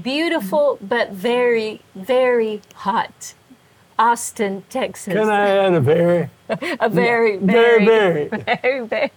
beautiful but very, very hot Austin, Texas. Can I add a very? a very, Very, very, very. very.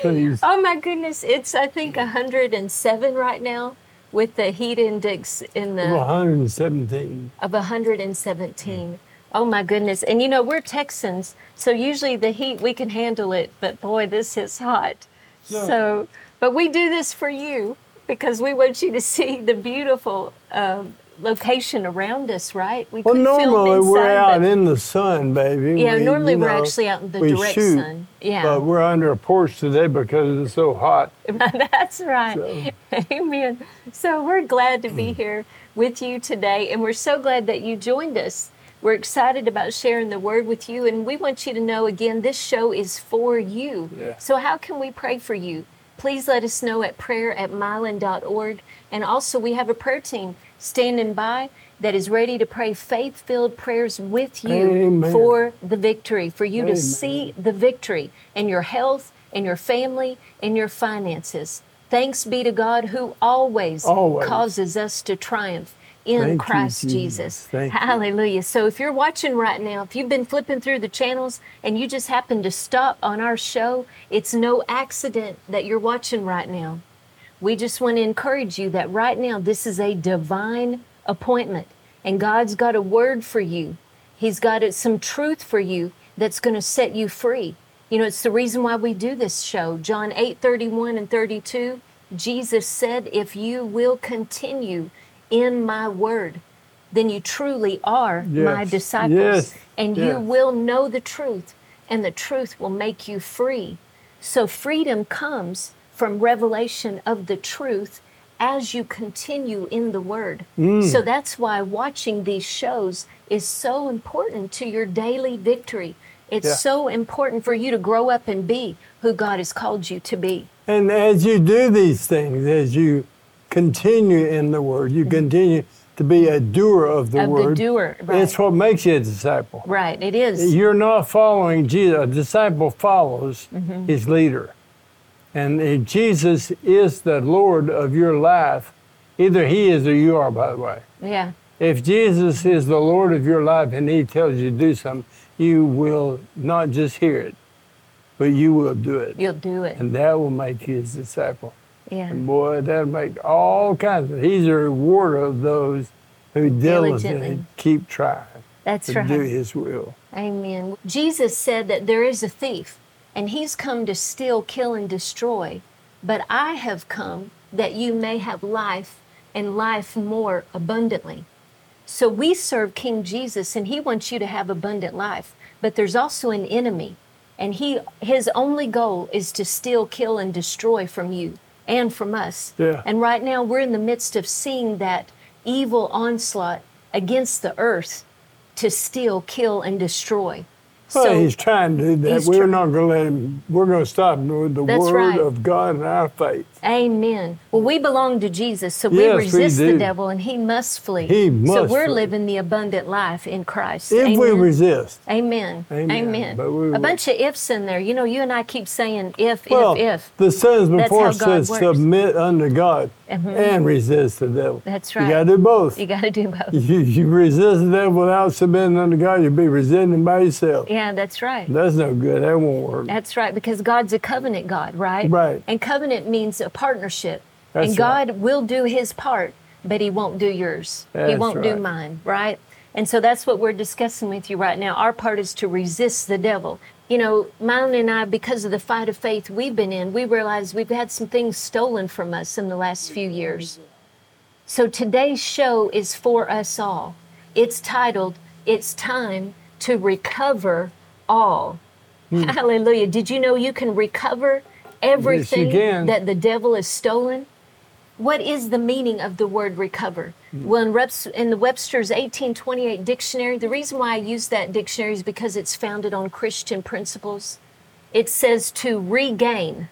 Please. Oh my goodness, it's I think 107 right now with the heat index in the 117. of 117. Oh my goodness. And you know, we're Texans, so usually the heat we can handle it, but boy, this is hot. No. So, but we do this for you because we want you to see the beautiful um, location around us, right? We Well, normally we're out in the sun, baby. Yeah, We, normally you we're actually out in the we direct shoot, sun. Yeah. But we're under a porch today because it's so hot. That's right. So- Amen. So we're glad to be here with you today, and we're so glad that you joined us. We're excited about sharing the word with you, and we want you to know again this show is for you. Yeah. So, how can we pray for you? Please let us know at prayer at mylon.org. And also, we have a prayer team standing by that is ready to pray faith filled prayers with you Amen. for the victory, for you to see the victory in your health, in your family, in your finances. Thanks be to God who always, Always. causes us to triumph in Thank you, Christ Jesus. Jesus. Thank you. Hallelujah. So if you're watching right now, if you've been flipping through the channels and you just happen to stop on our show, it's no accident that you're watching right now. We just want to encourage you that right now this is a divine appointment and God's got a word for you. He's got it- some truth for you that's going to set you free. You know, it's the reason why we do this show. John 8 31 and 32, Jesus said, If you will continue in my word, then you truly are my disciples. Yes. And you will know the truth, and the truth will make you free. So freedom comes from revelation of the truth as you continue in the word. Mm. So that's why watching these shows is so important to your daily victory. It's Yeah. so important for you to grow up and be who God has called you to be. And as you do these things, as you continue in the Word, you continue to be a doer of the. Of the Word. doer, right. It's what makes you a disciple. Right, it is. You're not following Jesus. A disciple follows Mm-hmm. his leader. And if Jesus is the Lord of your life, either he is or you are, by the way. Yeah. If Jesus is the Lord of your life and he tells you to do something, you will not just hear it, but you will do it. You'll do it. And that will make you his disciple. Yeah. And boy, that'll make all kinds of, he's a rewarder of those who diligently Diligently. keep trying That's to right. do his will. Amen. Jesus said that there is a thief, and he's come to steal, kill, and destroy. But I have come that you may have life and life more abundantly. So we serve King Jesus, and he wants you to have abundant life. But there's also an enemy, and he his only goal is to steal, kill, and destroy from you and from us. Yeah. And right now we're in the midst of seeing that evil onslaught against the earth to steal, kill, and destroy. Well, he's trying to do that. We're try- not going to let him. We're going to stop him with the That's word right. of God and our faith. Amen. Well, we belong to Jesus, so we Yes, we resist the devil and he must flee. He must so we're flee. living the abundant life in Christ. If we resist. Amen. Amen. But we A bunch of ifs in there. You know, you and I keep saying if, Well, if, if. the sentence before says works. submit unto God Mhm. and resist the devil. That's right. You got to do both. You got to do both. You, you resist the devil without submitting unto God, you'll be resenting by yourself. Yeah, that's right. That's no good. That won't work. That's right, because God's a covenant God, right? Right. And covenant means a partnership. That's and right. God will do his part, but he won't do yours. he won't do mine, right? And so that's what we're discussing with you right now. Our part is to resist the devil. You know, Mylon and I, because of the fight of faith we've been in, we realize we've had some things stolen from us in the last few years. So today's show is for us all. It's titled, It's Time to Recover All. Hmm. Hallelujah. Did you know you can recover everything can. that the devil has stolen? What is the meaning of the word recover? Well, in, Reps, in the Webster's 1828 dictionary, the reason why I use that dictionary is because it's founded on Christian principles. It says to regain.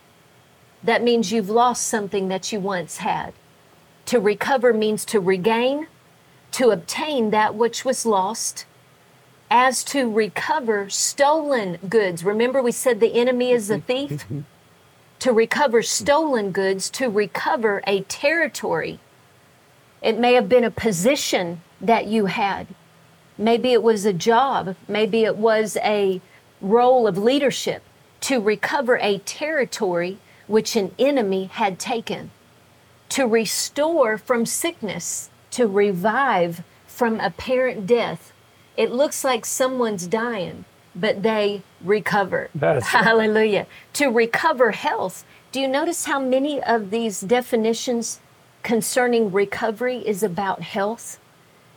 That means you've lost something that you once had. To recover means to regain, to obtain that which was lost, as to recover stolen goods. Remember, we said the enemy is the thief? to recover stolen goods, to recover a territory. It may have been a position that you had. Maybe it was a job. Maybe it was a role of leadership to recover a territory which an enemy had taken, to restore from sickness, to revive from apparent death. It looks like someone's dying, but they recover. That's right. Hallelujah. To recover health. Do you notice how many of these definitions concerning recovery is about health?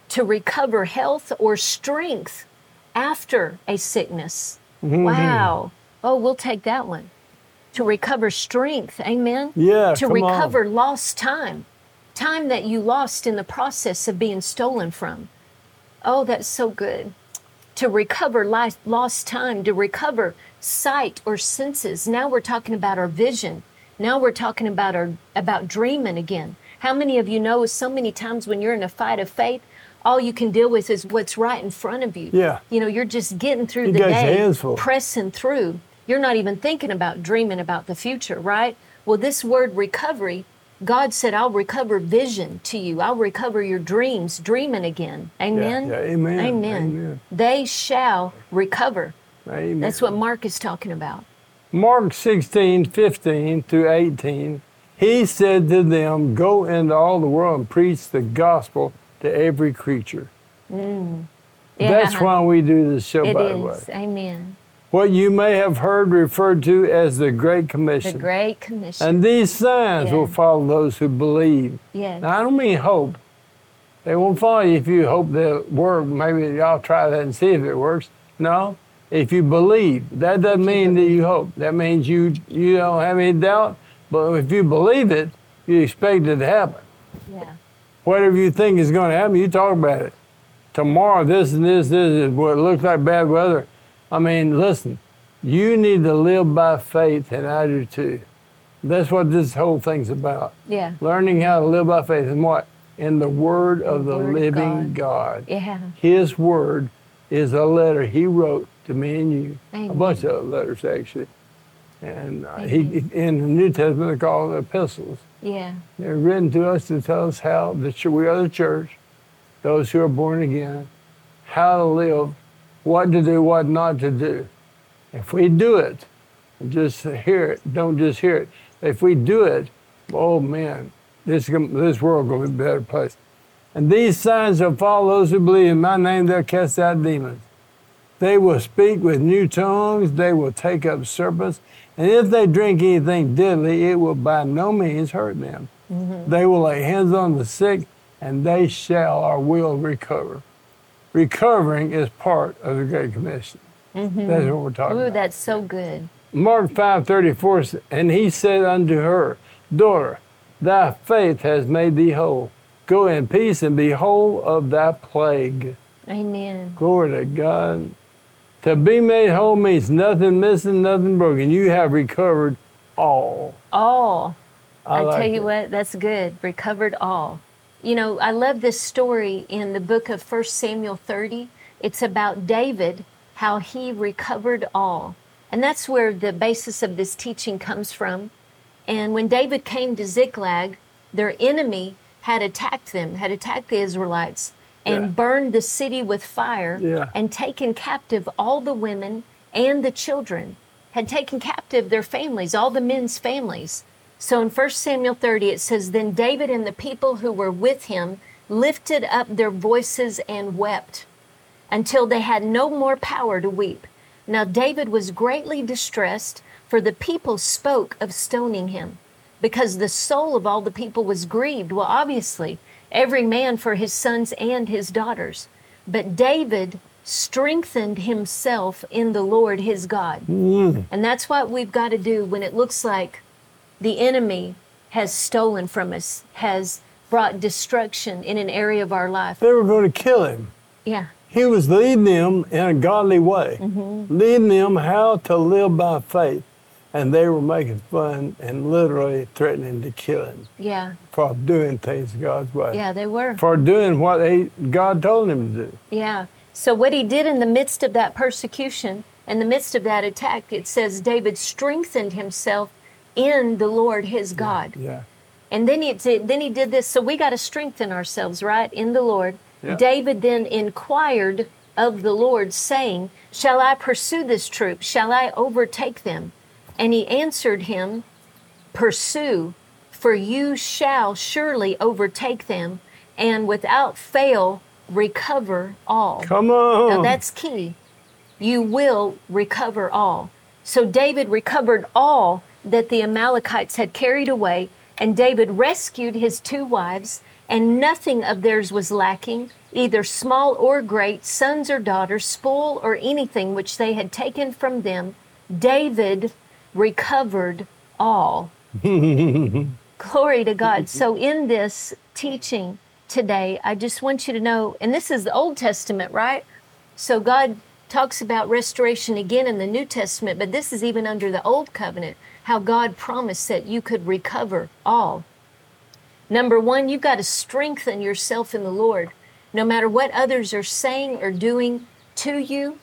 To recover health or strength after a sickness. Mm-hmm. Wow. Oh, we'll take that one. To recover strength. Amen. Yeah, To come on. recover lost time. Time that you lost in the process of being stolen from. Oh, that's so good. To recover life, lost time, to recover sight or senses. Now we're talking about our vision. Now we're talking about our about dreaming again. How many of you know so many times when you're in a fight of faith, all you can deal with is what's right in front of you. Yeah. You know, you're just getting through You the day, pressing through. You're not even thinking about dreaming about the future, right? Well, this word recovery, God said, I'll recover vision to you. I'll recover your dreams, dreaming again. Amen. yeah, amen, Amen. amen. They shall recover. Amen. That's what Mark is talking about. Mark 16, 15 through 18, he said to them, Go into all the world and preach the gospel to every creature. Mm. That's Yeah. why we do this show, It by the way. Amen. What you may have heard referred to as the Great Commission. The. Great Commission. and these signs will follow those who believe. yes. Now, I don't mean hope. They won't follow you if you hope they'll work. Maybe y'all try that and see if it works. No, if you believe, that doesn't mean that you hope. That means you you don't have any doubt. But if you believe it, you expect it to happen. yeah. Whatever you think is going to happen, you talk about it. Tomorrow, this and this, this is what looks like bad weather. I mean, listen, you need to live by faith, and I do too. That's what this whole thing's about Yeah. learning how to live by faith in what? In the Word of the, Word living God. Yeah. His Word is a letter He wrote to me and you. A bunch of letters, actually. And uh, he, in the New Testament, they're called epistles. Yeah. They're written to us to tell us how the, ch- we are the church, those who are born again, how to live, what to do, what not to do. If we do it, just hear it, don't just hear it. If we do it, oh man, this this world to be a better place. And these signs shall follow those who believe in my name. They'll cast out demons. They will speak with new tongues. They will take up serpents. And if they drink anything deadly, it will by no means hurt them. Mm-hmm. They will lay hands on the sick, and they shall or will recover. Recovering is part of the Great Commission. Mm-hmm. That's what we're talking Ooh, about. that's so good. Mark 5:34 and he said unto her, Daughter, thy faith has made thee whole. Go in peace and be whole of thy plague. Amen. Glory to God. To be made whole means nothing missing, nothing broken. You have recovered all. All. I, like tell you it. what, that's good. Recovered all. You know, I love this story in the book of 1 Samuel 30. It's about David, how he recovered all. And that's where the basis of this teaching comes from. And when David came to Ziklag, their enemy had attacked them, had attacked the Israelites, and Yeah. burned the city with fire Yeah. and taken captive all the women and the children, had taken captive their families, all the men's families. So in 1 Samuel 30, it says, Then David and the people who were with him lifted up their voices and wept until they had no more power to weep. Now David was greatly distressed, for the people spoke of stoning him, because the soul of all the people was grieved. Well, obviously, every man for his sons and his daughters. But David strengthened himself in the Lord his God. And that's what we've got to do when it looks like the enemy has stolen from us, has brought destruction in an area of our life. They were going to kill him. Yeah. He was leading them in a godly way, mm-hmm. leading them how to live by faith. And they were making fun and literally threatening to kill him Yeah. for doing things God's way, Yeah, they were. for doing what they, God told him to do. Yeah. So what he did in the midst of that persecution, in the midst of that attack, it says David strengthened himself in the Lord his God. Yeah. And then he did, then he did this. So we got to strengthen ourselves, right, in the Lord. Yeah. David then inquired of the Lord, saying, "Shall I pursue this troop? Shall I overtake them?" And he answered him, "Pursue, for you shall surely overtake them, and without fail recover all." Come on. Now that's key. You will recover all. So David recovered all that the Amalekites had carried away, and David rescued his two wives, and nothing of theirs was lacking, either small or great, sons or daughters, spoil or anything which they had taken from them. David recovered all. Glory to God. So, in this teaching today, I just want you to know, and this is the Old Testament, right? So, God talks about restoration again in the New Testament, but this is even under the Old Covenant, how God promised that you could recover all. Number one, you've got to strengthen yourself in the Lord. No matter what others are saying or doing to you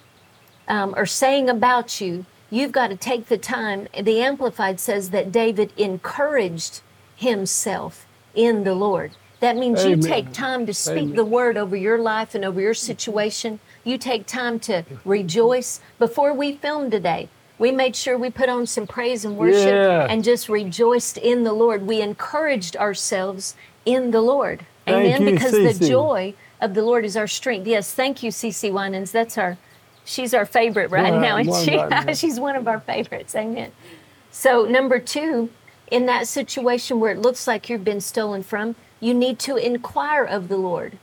um, or saying about you, you've got to take the time. The Amplified says that David encouraged himself in the Lord. That means you take time to speak Amen. the word over your life and over your situation. You take time to rejoice. Before we filmed today, we made sure we put on some praise and worship Yeah. and just rejoiced in the Lord. We encouraged ourselves in the Lord. Thank Amen. you, because the joy of the Lord is our strength. Yes, thank you, Cece Winans. That's our she's our favorite right now. And she, she's one of our favorites. Amen. So number two, in that situation where it looks like you've been stolen from, you need to inquire of the Lord.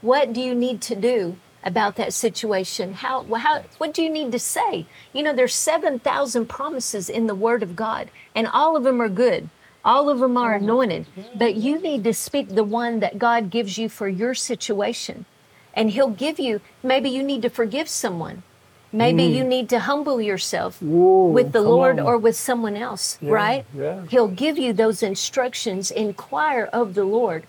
What do you need to do about that situation? How, how what do you need to say? You know, there's 7,000 promises in the word of God, and all of them are good. All of them are anointed, but you need to speak the one that God gives you for your situation. And he'll give you maybe you need to forgive someone. Maybe you mm. need to humble yourself Whoa, with the Lord on. or with someone else, right? yeah. He'll give you those instructions. Inquire of the Lord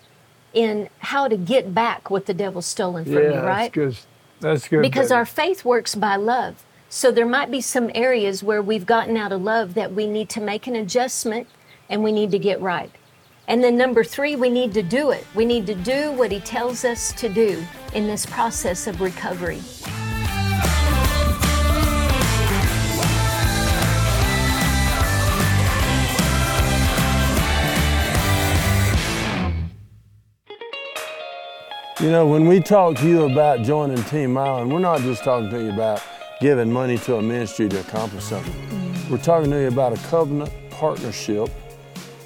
in how to get back what the devil's stolen from yeah, you, right? that's good. That's good. Because our faith works by love. So there might be some areas where we've gotten out of love that we need to make an adjustment and we need to get right. And then number three, we need to do it. We need to do what he tells us to do in this process of recovery. You know, when we talk to you about joining Team Mylon, we're not just talking to you about giving money to a ministry to accomplish something. Mm-hmm. We're talking to you about a covenant partnership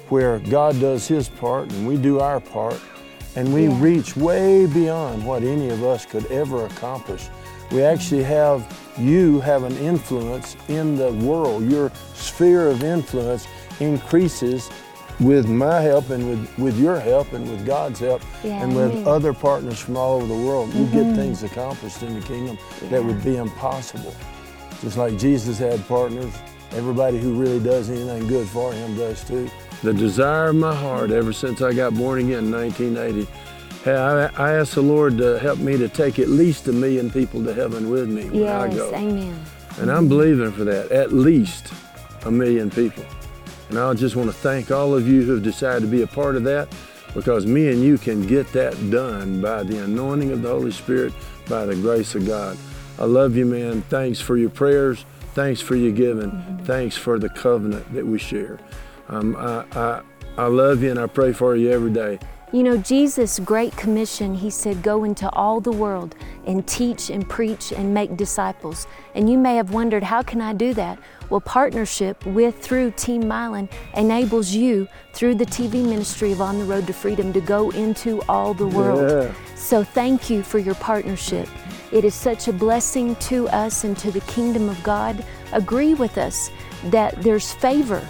where God does his part and we do our part, and we Yeah. reach way beyond what any of us could ever accomplish. We actually have you have an influence in the world. Your sphere of influence increases with my help and with, with your help and with God's help Yeah, and with amen. other partners from all over the world. We get mm-hmm. things accomplished in the kingdom that would be impossible. Just like Jesus had partners, everybody who really does anything good for him does too. The desire of my heart ever since I got born again in 1980, I, I asked the Lord to help me to take at least a million people to heaven with me when I Yes, go. amen. And I'm believing for that, at least a million people. And I just want to thank all of you who have decided to be a part of that because me and you can get that done by the anointing of the Holy Spirit, by the grace of God. I love you, man. Thanks for your prayers. Thanks for your giving. Thanks for the covenant that we share. Um, I, I, I love you and I pray for you every day. You know, Jesus' great commission, he said, Go into all the world and teach and preach and make disciples. And you may have wondered, How can I do that? Well, partnership with through Team Mylon enables you through the TV ministry of On the Road to Freedom to go into all the world. Yeah. So thank you for your partnership. It is such a blessing to us and to the kingdom of God. Agree with us that there's favor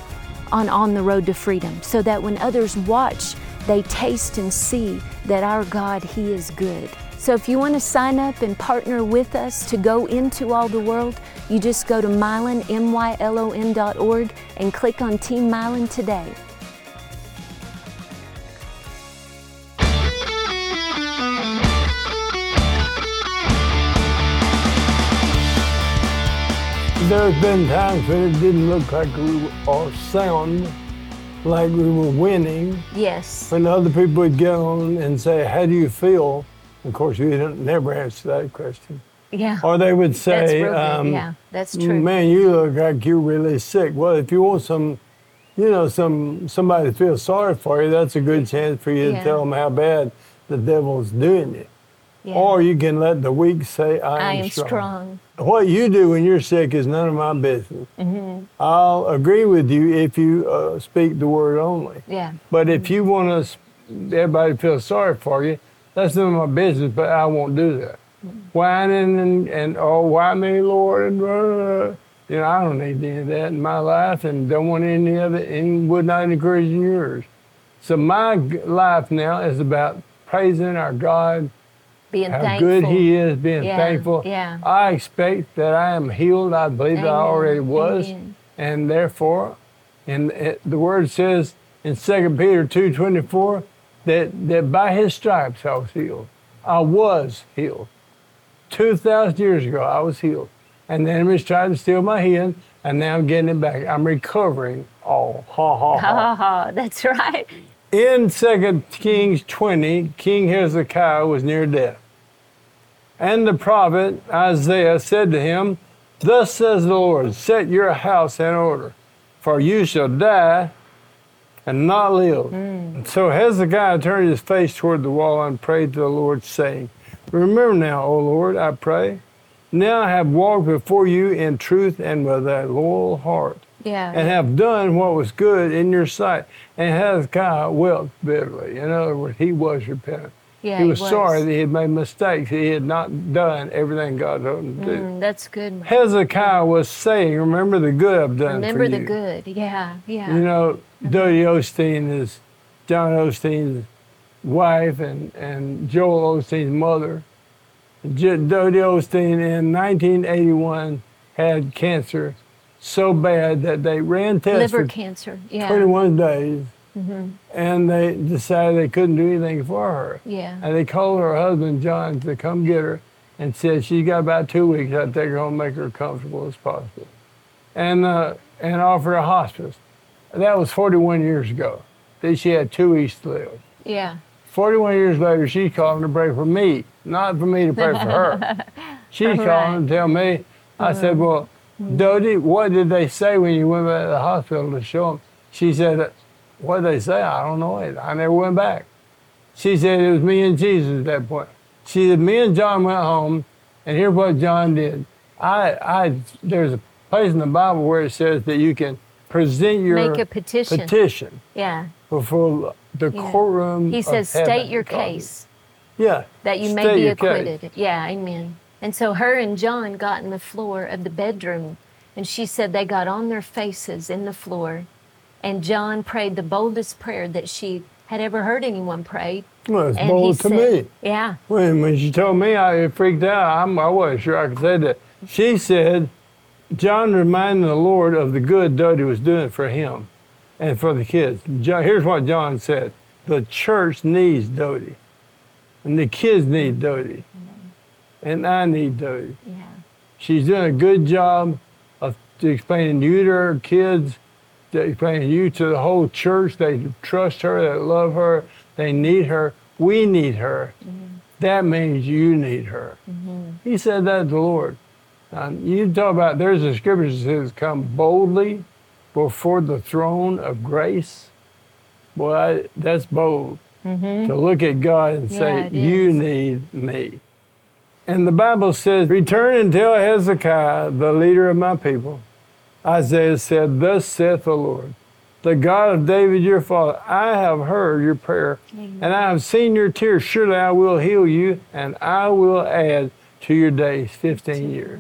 on On the Road to Freedom so that when others watch, they taste and see that our God, He is good. So if you want to sign up and partner with us to go into all the world, you just go to Mylon, M-Y-L-O-N dot org and click on Team Mylon today. There's been times when it didn't look like we were, or sound like we were winning. Yes. When other people would get on and say, How do you feel? Of course, we didn't never answer that question. Yeah. Or they would say, good. um, yeah, that's true. Man, you look like you're really sick. Well, if you want some, you know, some somebody to feel sorry for you, that's a good chance for you Yeah. to tell them how bad the devil's doing you. Yeah. Or you can let the weak say, I am, I am strong. What you do when you're sick is none of my business. Mm-hmm. I'll agree with you if you uh, speak the word only. Yeah. But if you want us, everybody to feel sorry for you, that's none of my business, but I won't do that. Whining and, and oh, why me, Lord? And, you know, I don't need any of that in my life and don't want any of it and would not encourage in yours. So my g- life now is about praising our God, Being how thankful. good He is, being Yeah, thankful. yeah. I expect that I am healed. I believe that I already was. amen. And therefore, and it, the word says in 2 Peter 2.24 that, that by his stripes I was healed. I was healed. 2,000 years ago, I was healed. And the enemy's tried to steal my healing, and now I'm getting it back. I'm recovering all. Ha, ha, Ha ha. ha ha. That's right. In 2 Kings 20, King Hezekiah was near death. And the prophet Isaiah said to him, Thus says the Lord, set your house in order, for you shall die and not live. Mm. And so Hezekiah turned his face toward the wall and prayed to the Lord, saying, Remember now, O Lord, I pray, now I have walked before you in truth and with a loyal heart Yeah. and have done what was good in your sight. And Hezekiah wept bitterly. In other words, he was repentant. Yeah, he was, sorry that he had made mistakes. He had not done everything God told him to do. Mm, that's good. Hezekiah was saying, Remember the good I've done Remember the you. good. Yeah. Yeah. You know, Dodie Osteen is John Osteen's wife and, and Joel Osteen's mother. J- Dodie Osteen in 1981 had cancer so bad that they ran tests Liver for cancer. Yeah. 21 days Mm-hmm. and they decided they couldn't do anything for her. Yeah. And they called her husband, John, to come get her and said she's got about two weeks. I'd take her home make her comfortable as possible. And, uh, and offered a hospice. That was 41 years ago. Then she had two weeks to live. Yeah. 41 years later, she's calling to pray for me, not for me to pray for her. She's Right. calling to tell me. I said, Well, Dodie, what did they say when you went back to the hospital to show them? She said, What did they say? I don't know. It. I never went back. She said, It was me and Jesus at that point. She said, Me and John went home, and here's what John did. I, I, there's a place in the Bible where it says that you can present your Make a petition. petition Yeah. before the Yeah. courtroom. He says, state your he calls it. case Yeah. that you may be your case. acquitted. Yeah. Amen. And so her and John got in the floor of the bedroom, and she said they got on their faces in the floor, and John prayed the boldest prayer that she had ever heard anyone pray. Well, it's and bold to said, me. Yeah. When, when she told me, I freaked out. I'm, I wasn't sure I could say that. She said, John reminded the Lord of the good Dodie was doing for him and for the kids. John, here's what John said The church needs Dodie, and the kids need Dodie, and I need Dodie. Yeah. She's doing a good job of explaining to you to her kids, to explaining you to the whole church. They trust her, they love her, they need her. We need her. Mm-hmm. That means you need her. Mm-hmm. He said that to the Lord. Now, you talk about, there's a scripture that says, come boldly before the throne of grace. Boy, I, that's bold mm-hmm. to look at God and say, You is. need me. And the Bible says, Return and tell Hezekiah, the leader of my people. Isaiah said, Thus saith the Lord, the God of David your father, I have heard your prayer, and I have seen your tears. Surely I will heal you, and I will add to your days 15 years.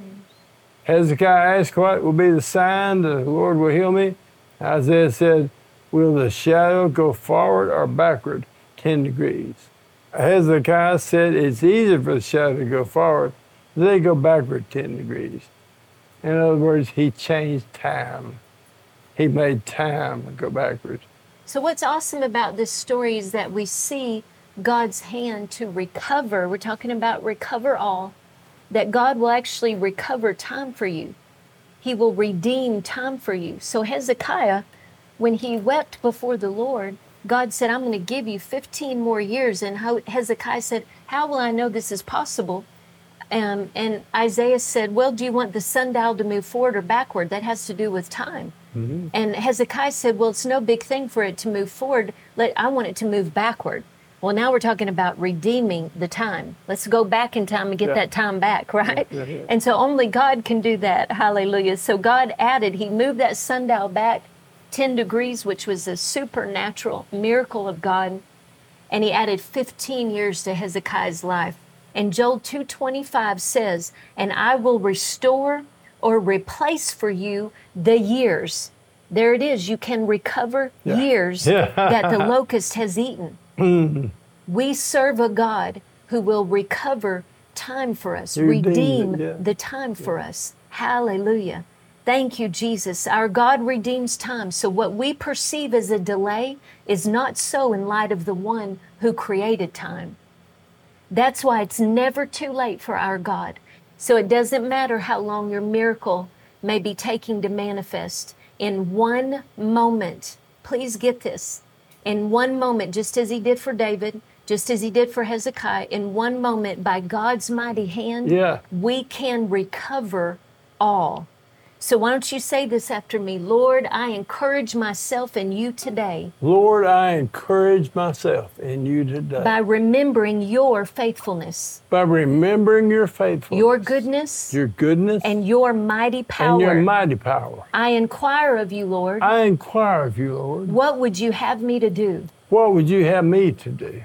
Hezekiah asked, What will be the sign that the Lord will heal me? Isaiah said, Will the shadow go forward or backward 10 degrees? Hezekiah said, It's easier for the shadow to go forward, they go backward 10 degrees. In other words, he changed time. He made time go backwards. So, what's awesome about this story is that we see God's hand to recover. We're talking about recover all, that God will actually recover time for you. He will redeem time for you. So, Hezekiah, when he wept before the Lord, God said, I'm going to give you 15 more years. And Hezekiah said, How will I know this is possible? Um, and Isaiah said, Well, do you want the sundial to move forward or backward? That has to do with time. Mm-hmm. And Hezekiah said, Well, it's no big thing for it to move forward. Let, I want it to move backward. Well, now we're talking about redeeming the time. Let's go back in time and get yeah. that time back, right? Yeah, yeah, and so only God can do that. Hallelujah. So God added, He moved that sundial back 10 degrees, which was a supernatural miracle of God. And He added 15 years to Hezekiah's life. And Joel 2:25 says, "And I will restore or replace for you the years. There it is. You can recover yeah. years yeah. that the locust has eaten. Mm. We serve a God who will recover time for us, redeem, yeah. the time for us. Hallelujah. Thank you, Jesus. Our God redeems time. So, what we perceive as a delay is not so in light of the one who created time. That's why it's never too late for our God. So it doesn't matter how long your miracle may be taking to manifest. In one moment, please get this. In one moment, just as he did for David, just as he did for Hezekiah, in one moment, by God's mighty hand, yeah. we can recover all. So why don't you say this after me? Lord, I encourage myself in you today. Lord, I encourage myself in you today. By remembering your faithfulness. By remembering your faithfulness. Your goodness. Your goodness. And your mighty power. And your mighty power. I inquire of you, Lord. I inquire of you, Lord. What would you have me to do? What would you have me to do?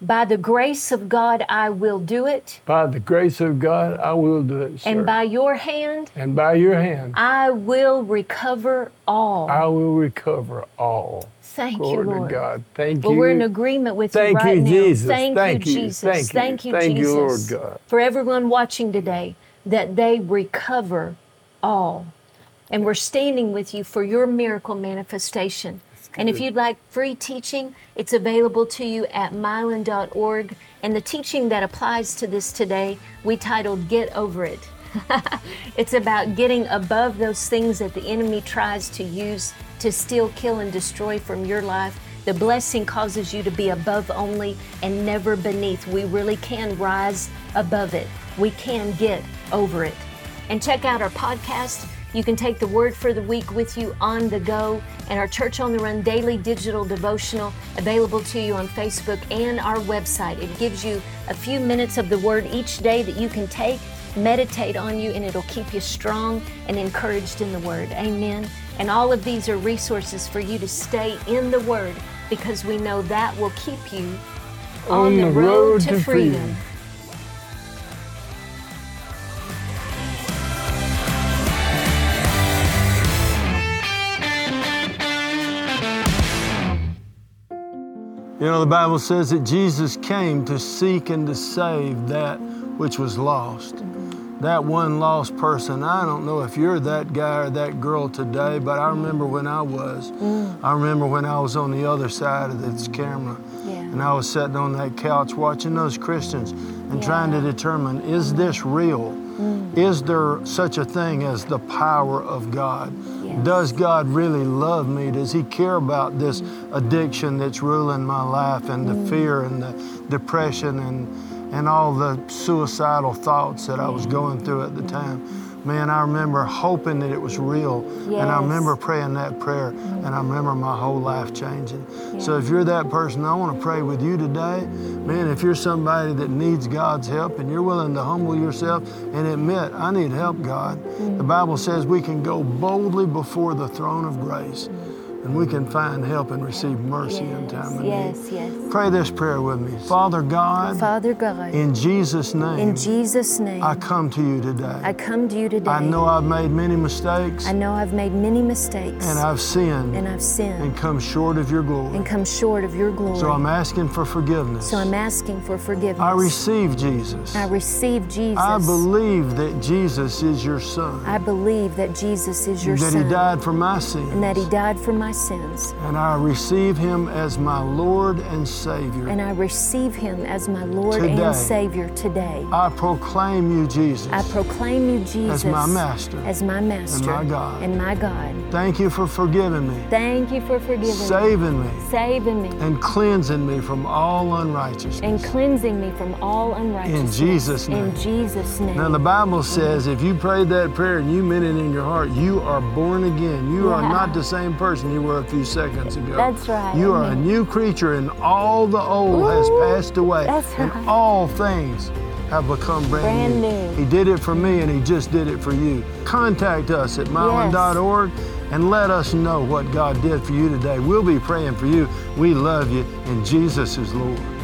By the grace of God, I will do it. By the grace of God, I will do it. Sir. And by your hand, and by your hand, I will recover all. I will recover all. Thank Glory you, Lord. God. Thank well, you. we're in agreement with Thank you right you, now. Jesus. Thank, Thank you, you, Jesus. Thank you. Thank you, Thank Jesus. you, Lord God. For everyone watching today, that they recover all. And we're standing with you for your miracle manifestation. And if you'd like free teaching, it's available to you at mylon.org. And the teaching that applies to this today, we titled Get Over It. it's about getting above those things that the enemy tries to use to steal, kill, and destroy from your life. The blessing causes you to be above only and never beneath. We really can rise above it. We can get over it. And check out our podcast you can take the word for the week with you on the go and our Church on the Run daily digital devotional available to you on Facebook and our website. It gives you a few minutes of the word each day that you can take, meditate on you, and it'll keep you strong and encouraged in the word. Amen. And all of these are resources for you to stay in the word because we know that will keep you on, on the, road, road to, freedom. freedom. You know, the Bible says that Jesus came to seek and to save that which was lost. That one lost person. I don't know if you're that guy or that girl today, but I remember when I was. Mm. I remember when I was on the other side of this camera. Yeah. And I was sitting on that couch watching those Christians and yeah. trying to determine is this real? Mm. Is there such a thing as the power of God? Does God really love me? Does He care about this addiction that's ruling my life and the fear and the depression and, and all the suicidal thoughts that I was going through at the time? Man, I remember hoping that it was real. Yes. And I remember praying that prayer, and I remember my whole life changing. Yes. So if you're that person, I want to pray with you today. Man, if you're somebody that needs God's help and you're willing to humble yourself and admit, I need help, God, mm-hmm. the Bible says we can go boldly before the throne of grace. Mm-hmm. And we can find help and receive mercy in time of yes, need. yes. yes. Pray this prayer with me. Father God, Father God, in Jesus' name, in Jesus' name, I come to you today. I come to you today. I know I've made many mistakes I know I've made many mistakes and I've sinned and I've sinned and come short of your glory. and come short of your glory. So I'm asking for forgiveness. So I'm asking for forgiveness. I receive Jesus. I receive Jesus. I believe that Jesus is your son. I believe that Jesus is your that son. he died for my sins. and that he died for my sins. And I receive him as my Lord and Savior. And I receive him as my Lord Today. and Savior today. I proclaim you, Jesus, I proclaim you, Jesus, as my master. as my master And my God. and my God. Thank you for forgiving me, Thank you for forgiving me, saving me, saving me, and cleansing me from all unrighteousness. and cleansing me from all unrighteousness. In Jesus' name. In Jesus' name. Now, the Bible says if you prayed that prayer and you meant it in your heart, you are born again. You are not the same person you were a few seconds ago. That's right. You are a new creature, and all the old has passed away. that's And all things have become brand, Brand new. He did it for me, and He just did it for you. Contact us at mylon.org and let us know what God did for you today. We'll be praying for you. We love you, and Jesus is Lord.